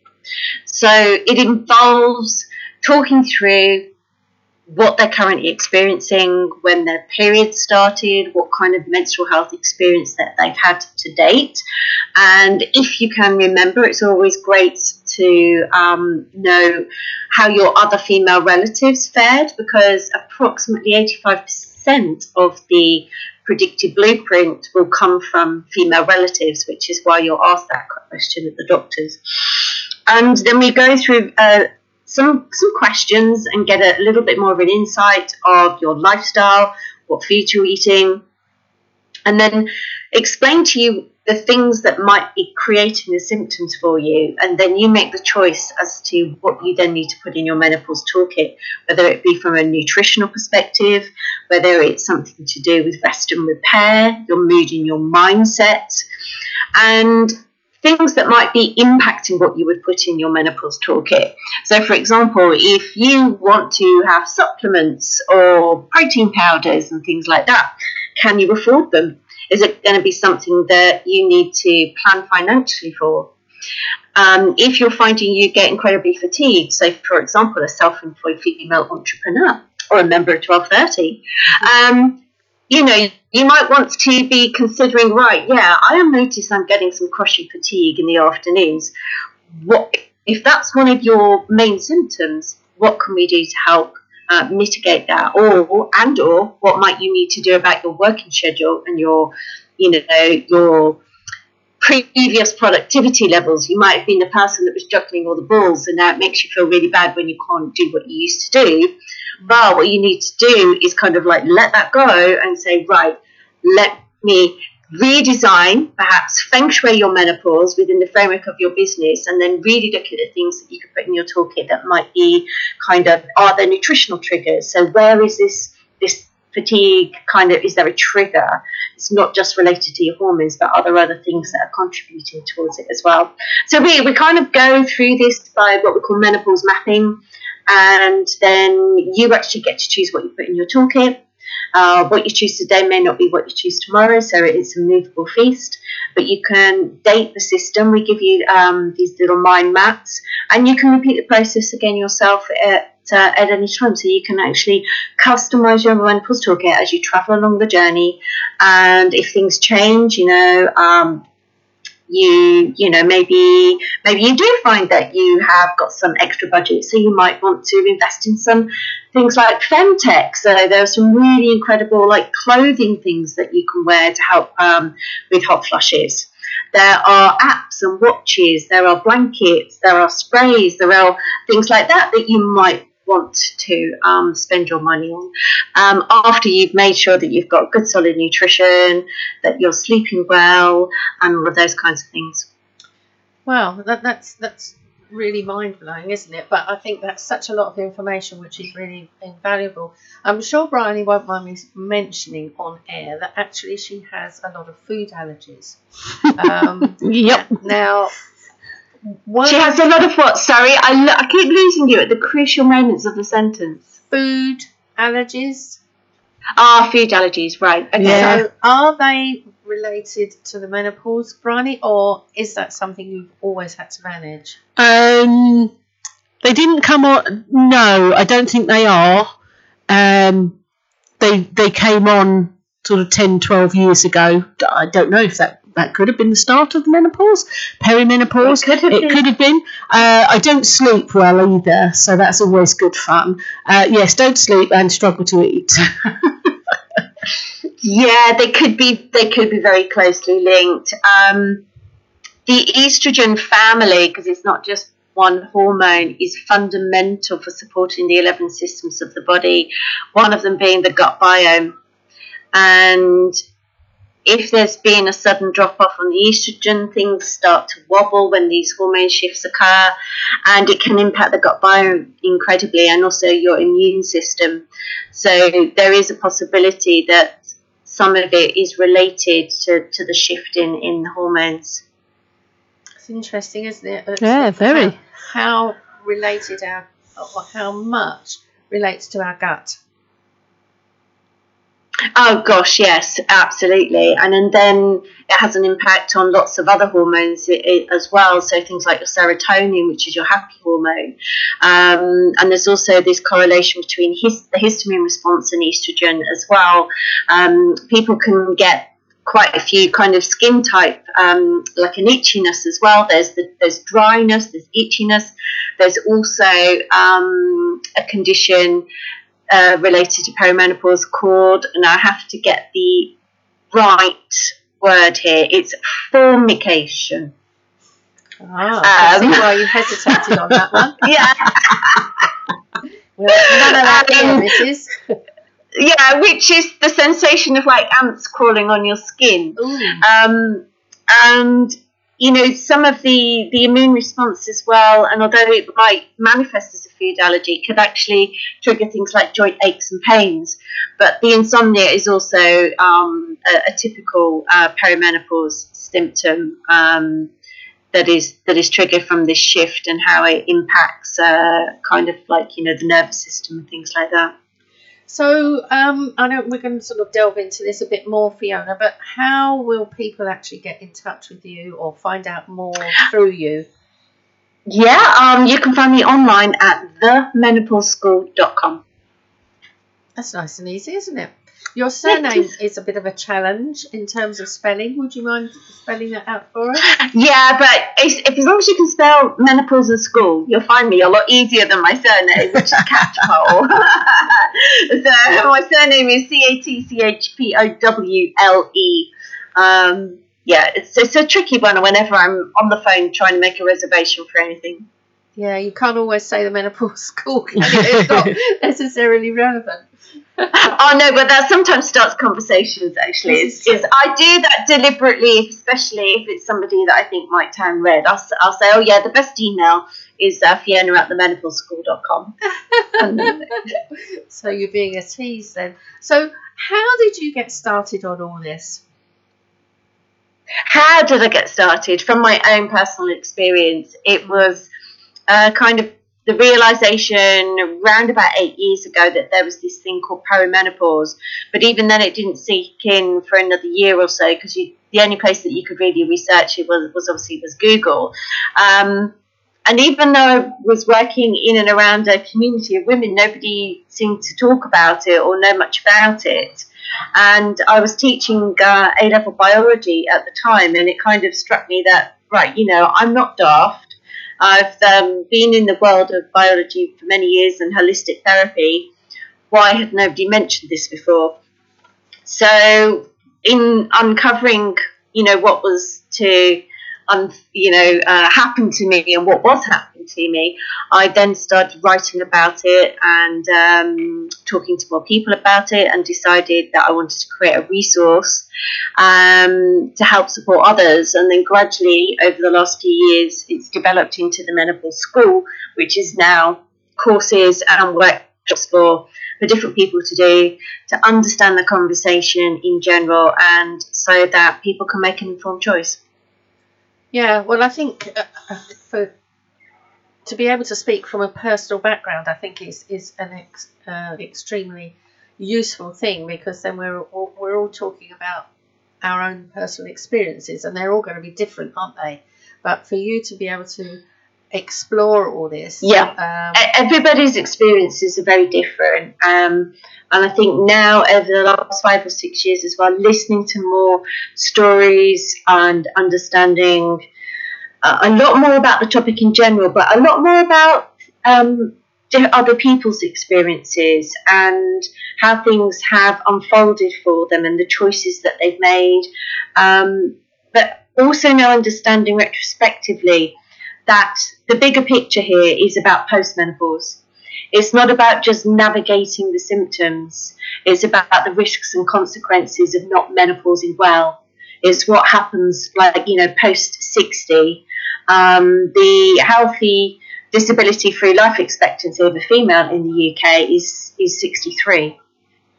So it involves talking through what they're currently experiencing, when their period started, what kind of menstrual health experience that they've had to date. And if you can remember, it's always great to um, know how your other female relatives fared because approximately 85% of the predicted blueprint will come from female relatives, which is why you're asked that question at the doctors. And then we go through uh, some some questions and get a little bit more of an insight of your lifestyle, what food you're eating, and then explain to you the things that might be creating the symptoms for you, and then you make the choice as to what you then need to put in your menopause toolkit, whether it be from a nutritional perspective, whether it's something to do with rest and repair, your mood and your mindset, and things that might be impacting what you would put in your menopause toolkit. So, for example, if you want to have supplements or protein powders and things like that, can you afford them? Is it going to be something that you need to plan financially for? Um, if you're finding you get incredibly fatigued, so for example, a self employed female entrepreneur or a member of 1230, um, you know, you might want to be considering, right, yeah, I have noticed I'm getting some crushing fatigue in the afternoons. What if that's one of your main symptoms? What can we do to help uh, mitigate that, or and or what might you need to do about your working schedule and your, you know, your previous productivity levels. You might have been the person that was juggling all the balls, and now it makes you feel really bad when you can't do what you used to do. But what you need to do is kind of like let that go and say, right, let me redesign, perhaps feng shui your menopause within the framework of your business, and then really look at the things that you could put in your toolkit that might be kind of are there nutritional triggers? So where is this this fatigue kind of is there a trigger? It's not just related to your hormones, but are there other things that are contributing towards it as well? So we we kind of go through this by what we call menopause mapping and then you actually get to choose what you put in your toolkit. Uh, what you choose today may not be what you choose tomorrow, so it's a movable feast. But you can date the system. We give you um, these little mind maps, and you can repeat the process again yourself at uh, at any time. So you can actually customize your menopause toolkit as you travel along the journey. And if things change, you know, um, you you know maybe maybe you do find that you have got some extra budget so you might want to invest in some things like femtech so there are some really incredible like clothing things that you can wear to help um, with hot flushes there are apps and watches there are blankets there are sprays there are things like that that you might want to um, spend your money on um, after you've made sure that you've got good solid nutrition, that you're sleeping well, and all of those kinds of things. Wow, that, that's that's really mind blowing, isn't it? But I think that's such a lot of information which is really invaluable. I'm sure Briony won't mind me mentioning on air that actually she has a lot of food allergies. Um, Yep. Now, She has a lot of what? Sorry, I, lo- I keep losing you at the crucial moments of the sentence. food allergies. Ah, food allergies, right. Okay. Yeah. So, are they related to the menopause, Briony, or is that something you've always had to manage? Um, they didn't come on. No, I don't think they are. Um, they they came on sort of 10, 12 years ago. I don't know if that that could have been the start of the menopause, perimenopause. It could have been. Could have been. Uh, I don't sleep well either, so that's always good fun. Uh, yes, don't sleep and struggle to eat. Yeah, they could be. They could be very closely linked. Um, the estrogen family, because it's not just one hormone, is fundamental for supporting the eleven systems of the body. One of them being the gut biome, and if there's been a sudden drop off on the estrogen, things start to wobble when these hormone shifts occur, and it can impact the gut biome incredibly and also your immune system. So there is a possibility that some of it is related to, to the shift in, in the hormones. It's interesting, isn't it? It's Yeah, very. How, how related our, or how much relates to our gut. Oh gosh, yes, absolutely. And, and then it has an impact on lots of other hormones as well. So things like your serotonin, which is your happy hormone. Um, and there's also this correlation between his, the histamine response and estrogen as well. Um, people can get quite a few kind of skin type, um, like an itchiness as well. There's the, there's dryness, there's itchiness. There's also um, a condition uh, related to perimenopause called, and I have to get the right word here. It's formication. Ah, Um, why you hesitated on that one. Yeah, Well, none of that Um, here, yeah, which is the sensation of like ants crawling on your skin. Um, and you know some of the the immune response as well and although it might manifest as food allergy could actually trigger things like joint aches and pains but the insomnia is also um, a, a typical uh, perimenopause symptom um, that is that is triggered from this shift and how it impacts uh, kind of like you know the nervous system and things like that So, um, I know we're going to sort of delve into this a bit more, Fiona, but how will people actually get in touch with you or find out more through you? Yeah um, you can find me online at themenopauseschool.com That's nice and easy, isn't it? Your surname is a bit of a challenge in terms of spelling. Would you mind spelling that out for us? Yeah, but if, if, as long as you can spell menopause in school, you'll find me a lot easier than my surname, which is Catchpowle. so my surname is C A T C H P O W L E. Um, yeah, it's, it's a tricky one whenever I'm on the phone trying to make a reservation for anything. Yeah, you can't always say the menopause school? It's not necessarily relevant. oh no, but that sometimes starts conversations. Actually, is. I do that deliberately, especially if it's somebody that I think might turn red. I'll, I'll say, oh yeah, the best email is uh, Fiona at themenopauseschool.com. And- so you're being a tease then. So how did you get started on all this? How did I get started? From my own personal experience, it was uh, kind of the realization around about eight years ago that there was this thing called perimenopause. But even then, it didn't sink in for another year or so because the only place that you could really research it was, was obviously was Google. Um, and even though I was working in and around a community of women, nobody seemed to talk about it or know much about it. And I was teaching uh, A level biology at the time, and it kind of struck me that, right, you know, I'm not daft. I've um, been in the world of biology for many years and holistic therapy. Why had nobody mentioned this before? So, in uncovering, you know, what was to um, you know, uh, happened to me and what was happening to me, I then started writing about it and um, talking to more people about it and decided that I wanted to create a resource um, to help support others. And then gradually, over the last few years, it's developed into the Menopause School, which is now courses and workshops for for different people to do to understand the conversation in general and so that people can make an informed choice. Yeah, well, I think uh, for to be able to speak from a personal background, I think is is an ex, uh, extremely useful thing because then we're all, we're all talking about our own personal experiences, and they're all going to be different, aren't they? But for you to be able to explore all this, yeah, um, everybody's experiences are very different. Um, and I think now, over the last five or six years as well, listening to more stories and understanding uh, a lot more about the topic in general, but a lot more about um, other people's experiences and how things have unfolded for them and the choices that they've made. Um, but also now understanding retrospectively that the bigger picture here is about postmenopause. It's not about just navigating the symptoms. It's about the risks and consequences of not menopausing well. It's what happens, like, you know, post 60. Um, the healthy disability free life expectancy of a female in the UK is, is 63.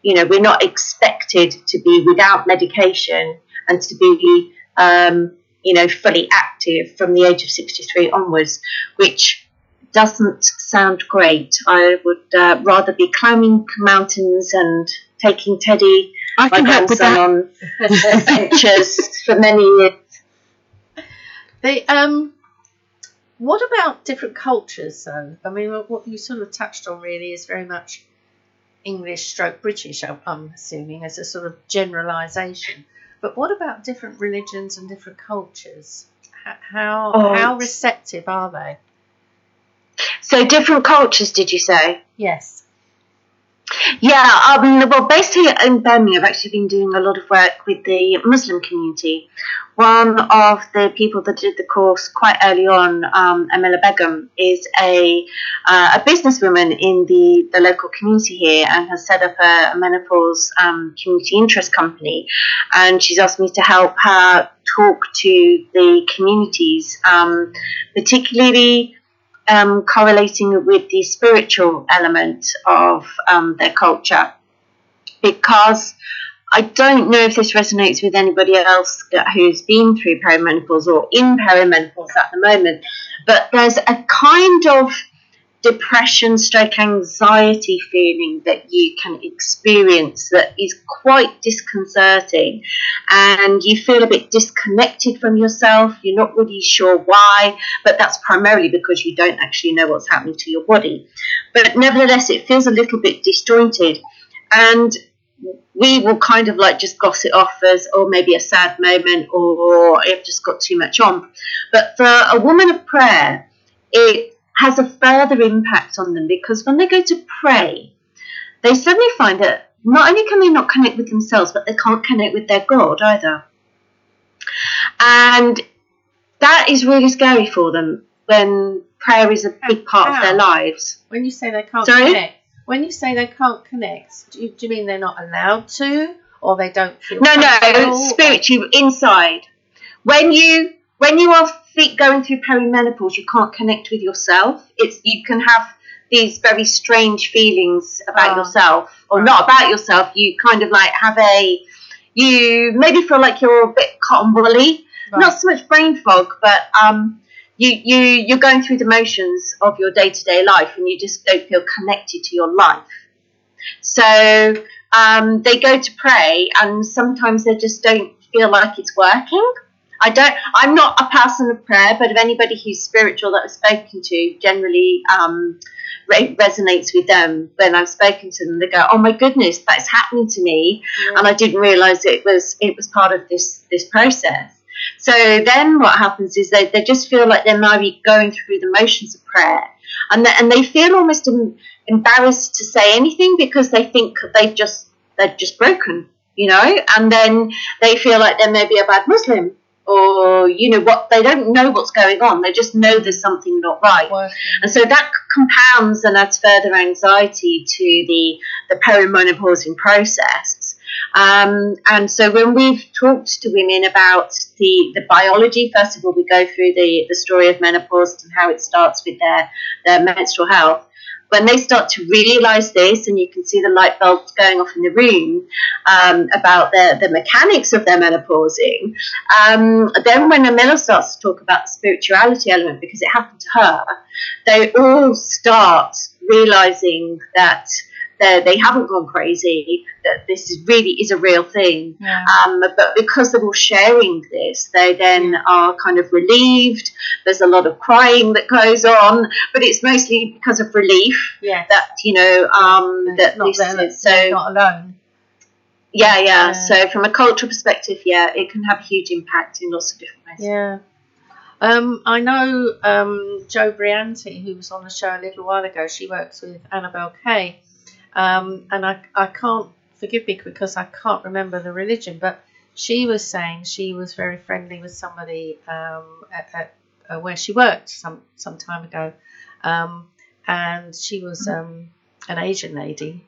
You know, we're not expected to be without medication and to be, um, you know, fully active from the age of 63 onwards, which doesn't sound great. I would uh, rather be climbing mountains and taking Teddy, I my grandson, on adventures for many years. The um, what about different cultures, though? I mean, what you sort of touched on really is very much English stroke British, I'm assuming, as a sort of generalisation. But what about different religions and different cultures? How oh, how receptive are they? So different cultures, did you say? Yes. Yeah, um, well, here in Birmingham, I've actually been doing a lot of work with the Muslim community. One of the people that did the course quite early on, um, Amila Begum, is a uh, a businesswoman in the, the local community here and has set up a, a menopause um, community interest company. And she's asked me to help her talk to the communities, um, particularly um, correlating with the spiritual element of um, their culture. Because I don't know if this resonates with anybody else who's been through perimenopause or in perimenopause at the moment, but there's a kind of depression stroke anxiety feeling that you can experience that is quite disconcerting. And you feel a bit disconnected from yourself. You're not really sure why but that's primarily because you don't actually know what's happening to your body. But nevertheless it feels a little bit disjointed. And we will kind of like just gossip off as or oh, maybe a sad moment or oh, I've just got too much on. But for a woman of prayer it has a further impact on them because when they go to pray, they suddenly find that not only can they not connect with themselves, but they can't connect with their God either. And that is really scary for them when prayer is a big part of their lives. When you say they can't Sorry? connect, when you say they can't connect, do you, do you mean they're not allowed to, or they don't feel? No, no, spiritually inside. When you when you are going through perimenopause, you can't connect with yourself. It's you can have these very strange feelings about oh. yourself, or not about yourself. You kind of like have a you maybe feel like you're a bit cotton woolly, right. not so much brain fog, but um, you you you're going through the motions of your day to day life, and you just don't feel connected to your life. So um, they go to pray, and sometimes they just don't feel like it's working I don't. I'm not a person of prayer, but if anybody who's spiritual that I've spoken to generally um, re- resonates with them when I've spoken to them. They go, "Oh my goodness, that's happening to me," Yeah. and I didn't realise it was it was part of this this process. So then what happens is they, they just feel like they're maybe going through the motions of prayer, and they, and they feel almost em- embarrassed to say anything because they think they've just they're just broken, you know, and then they feel like they're maybe a bad Muslim or you know what they don't know what's going on. They just know there's something not right. And so that compounds and adds further anxiety to the the perimenopausing process. Um, and so when we've talked to women about the, the biology, first of all, we go through the, the story of menopause and how it starts with their, their menstrual health. When they start to realise this, and you can see the light bulbs going off in the room um, about the, the mechanics of their menopausing, um, then when Amila starts to talk about the spirituality element, because it happened to her, they all start realising that they they haven't gone crazy, that this is really is a real thing. Yeah. Um, but because they're all sharing this, they then are kind of relieved. There's a lot of crying that goes on, but it's mostly because of relief yeah. that you know um, that not this is so. not alone. Yeah, yeah. Yeah. So from a cultural perspective, yeah, it can have a huge impact in lots of different ways. Yeah. Um, I know um, Joe Brianti, who was on the show a little while ago. She works with Annabelle Kay, um, and I, I can't forgive me because I can't remember the religion, but she was saying she was very friendly with somebody um, at, at uh, where she worked some some time ago, um, and she was um, an Asian lady,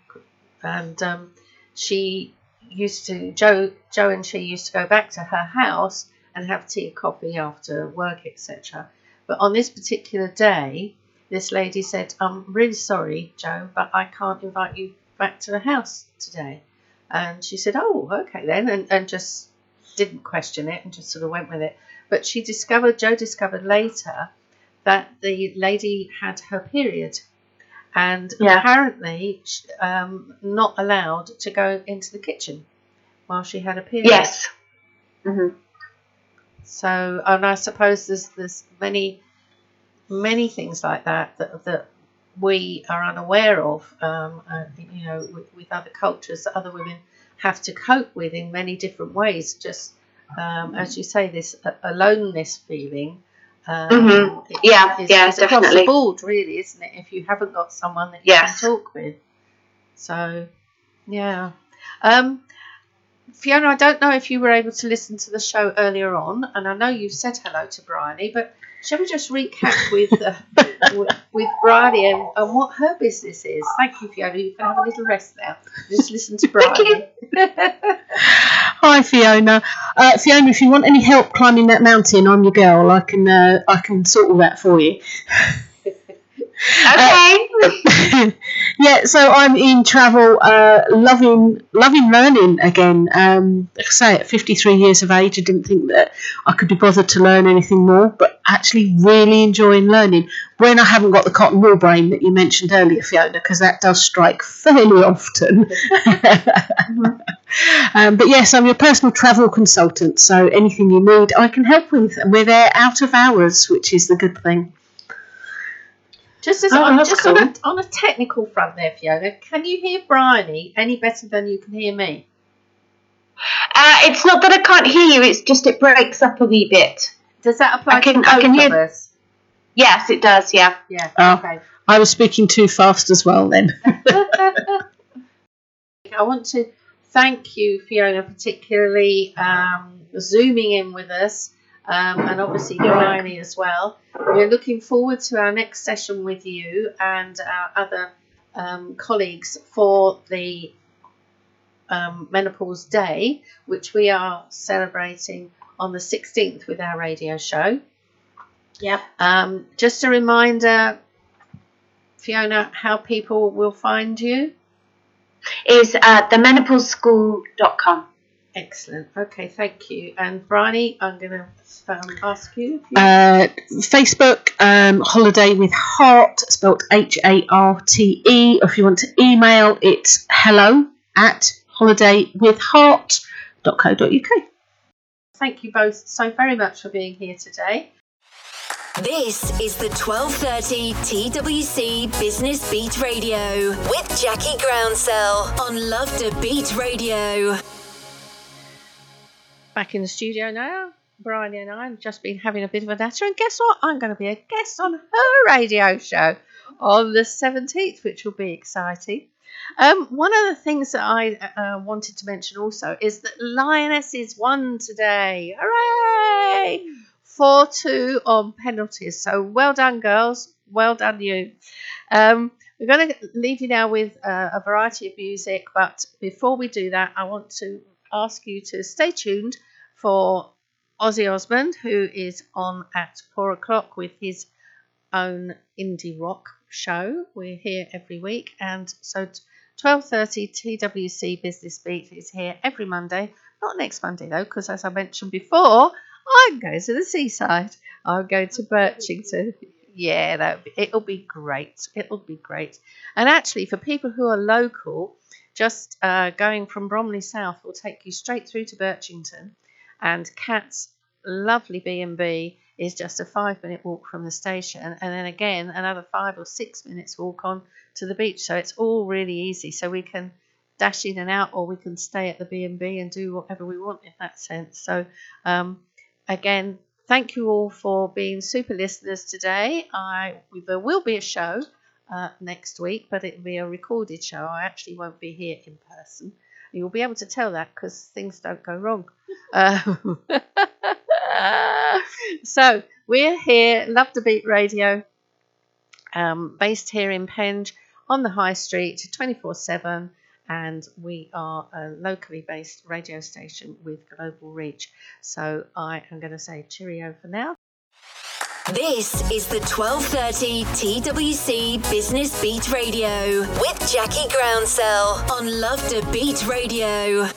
and um, she used to Joe Joe and she used to go back to her house and have tea, coffee after work, etc. But on this particular day, this lady said, "I'm really sorry, Joe, but I can't invite you back to the house today." And she said, "Oh, okay then," and, and just didn't question it and just sort of went with it. But she discovered, Joe discovered later, that the lady had her period, and Yeah. apparently um, not allowed to go into the kitchen while she had a period. Yes. hmm So, and I suppose there's there's many many things like that that, that we are unaware of. Um, uh, you know, with, with other cultures that other women have to cope with in many different ways. Just um, as you say, this uh, aloneness feeling. Um, Mhm. Yeah, is- yeah, is across definitely. the board, really, isn't it? If you haven't got someone that you Yes. can talk with. So, yeah. Um, Fiona, I don't know if you were able to listen to the show earlier on, and I know you said hello to Briony, but shall we just recap with uh, with, with Briony and, and what her business is? Thank you, Fiona. You can have a little rest now. Just listen to Briony. Hi Fiona. Uh, Fiona, if you want any help climbing that mountain, I'm your girl. I can uh, I can sort all that for you. Okay. yeah, so I'm in travel, uh, loving loving learning again. Um, like I say, at 53 years of age, I didn't think that I could be bothered to learn anything more, but actually really enjoying learning when I haven't got the cotton wool brain that you mentioned earlier, Fiona, because that does strike fairly often. um, but yes, I'm your personal travel consultant, so anything you need, I can help with, we're there out of hours, which is the good thing. Just as Oh, on, that's just on, a, on a technical front there, Fiona, can you hear Briony any better than you can hear me? Uh, it's not that I can't hear you. It's just it breaks up a wee bit. Does that apply I can- to I can of hear- us? Yes, it does. Yeah. Yeah. Oh. Okay. I was speaking too fast as well then. I want to thank you, Fiona, particularly um, zooming in with us, um, and obviously Hermione as well. We're looking forward to our next session with you and our other um, colleagues for the um, Menopause Day, which we are celebrating on the 16th with our radio show. Yep. Um, just a reminder, Fiona, how people will find you. Is uh. Excellent. Okay, thank you. And Briony, I'm going to um, ask you. If you Uh, Facebook, um, Holiday with Harte, spelled H A R T E. Or if you want to email, it's hello at holidaywithharte.co.uk. thank you both so very much for being here today. This is the 1230 TWC Business Beat Radio with Jackie Groundsell on Love Da Beat Radio. Back in the studio now. Briony and I have just been having a bit of a natter, and guess what? I'm going to be a guest on her radio show on the 17th, which will be exciting. Um, one of the things that I uh, wanted to mention also is that Lionesses won today. Hooray! 4 2 on penalties. So well done, girls. Well done, you. Um, we're going to leave you now with uh, a variety of music, but before we do that, I want to ask you to stay tuned for Ozzy Osbourne, who is on at four o'clock with his own indie rock show. We're here every week, and so 12:30 TWC Business Beat is here every Monday. Not next Monday though, because as I mentioned before, I'm going to the seaside. I'm going to Birchington. Yeah, that it'll be great. It'll be great. And actually, for people who are local, just uh, going from Bromley South will take you straight through to Birchington, and Cat's lovely B&B is just a five minute walk from the station and then again another five or six minutes walk on to the beach. So it's all really easy. So we can dash in and out or we can stay at the b&b and do whatever we want in that sense. So um, again thank you all for being super listeners today. I there will be a show uh, next week but it'll be a recorded show. I actually won't be here in person you'll be able to tell that because things don't go wrong uh, so we're here, Love Da Beat Radio, um, based here in Penge on the High Street, 24 7, and we are a locally based radio station with global reach. So I am going to say cheerio for now. This is the 1230 TWC Business Beat Radio with Jackie Groundsell on Love Da Beat Radio.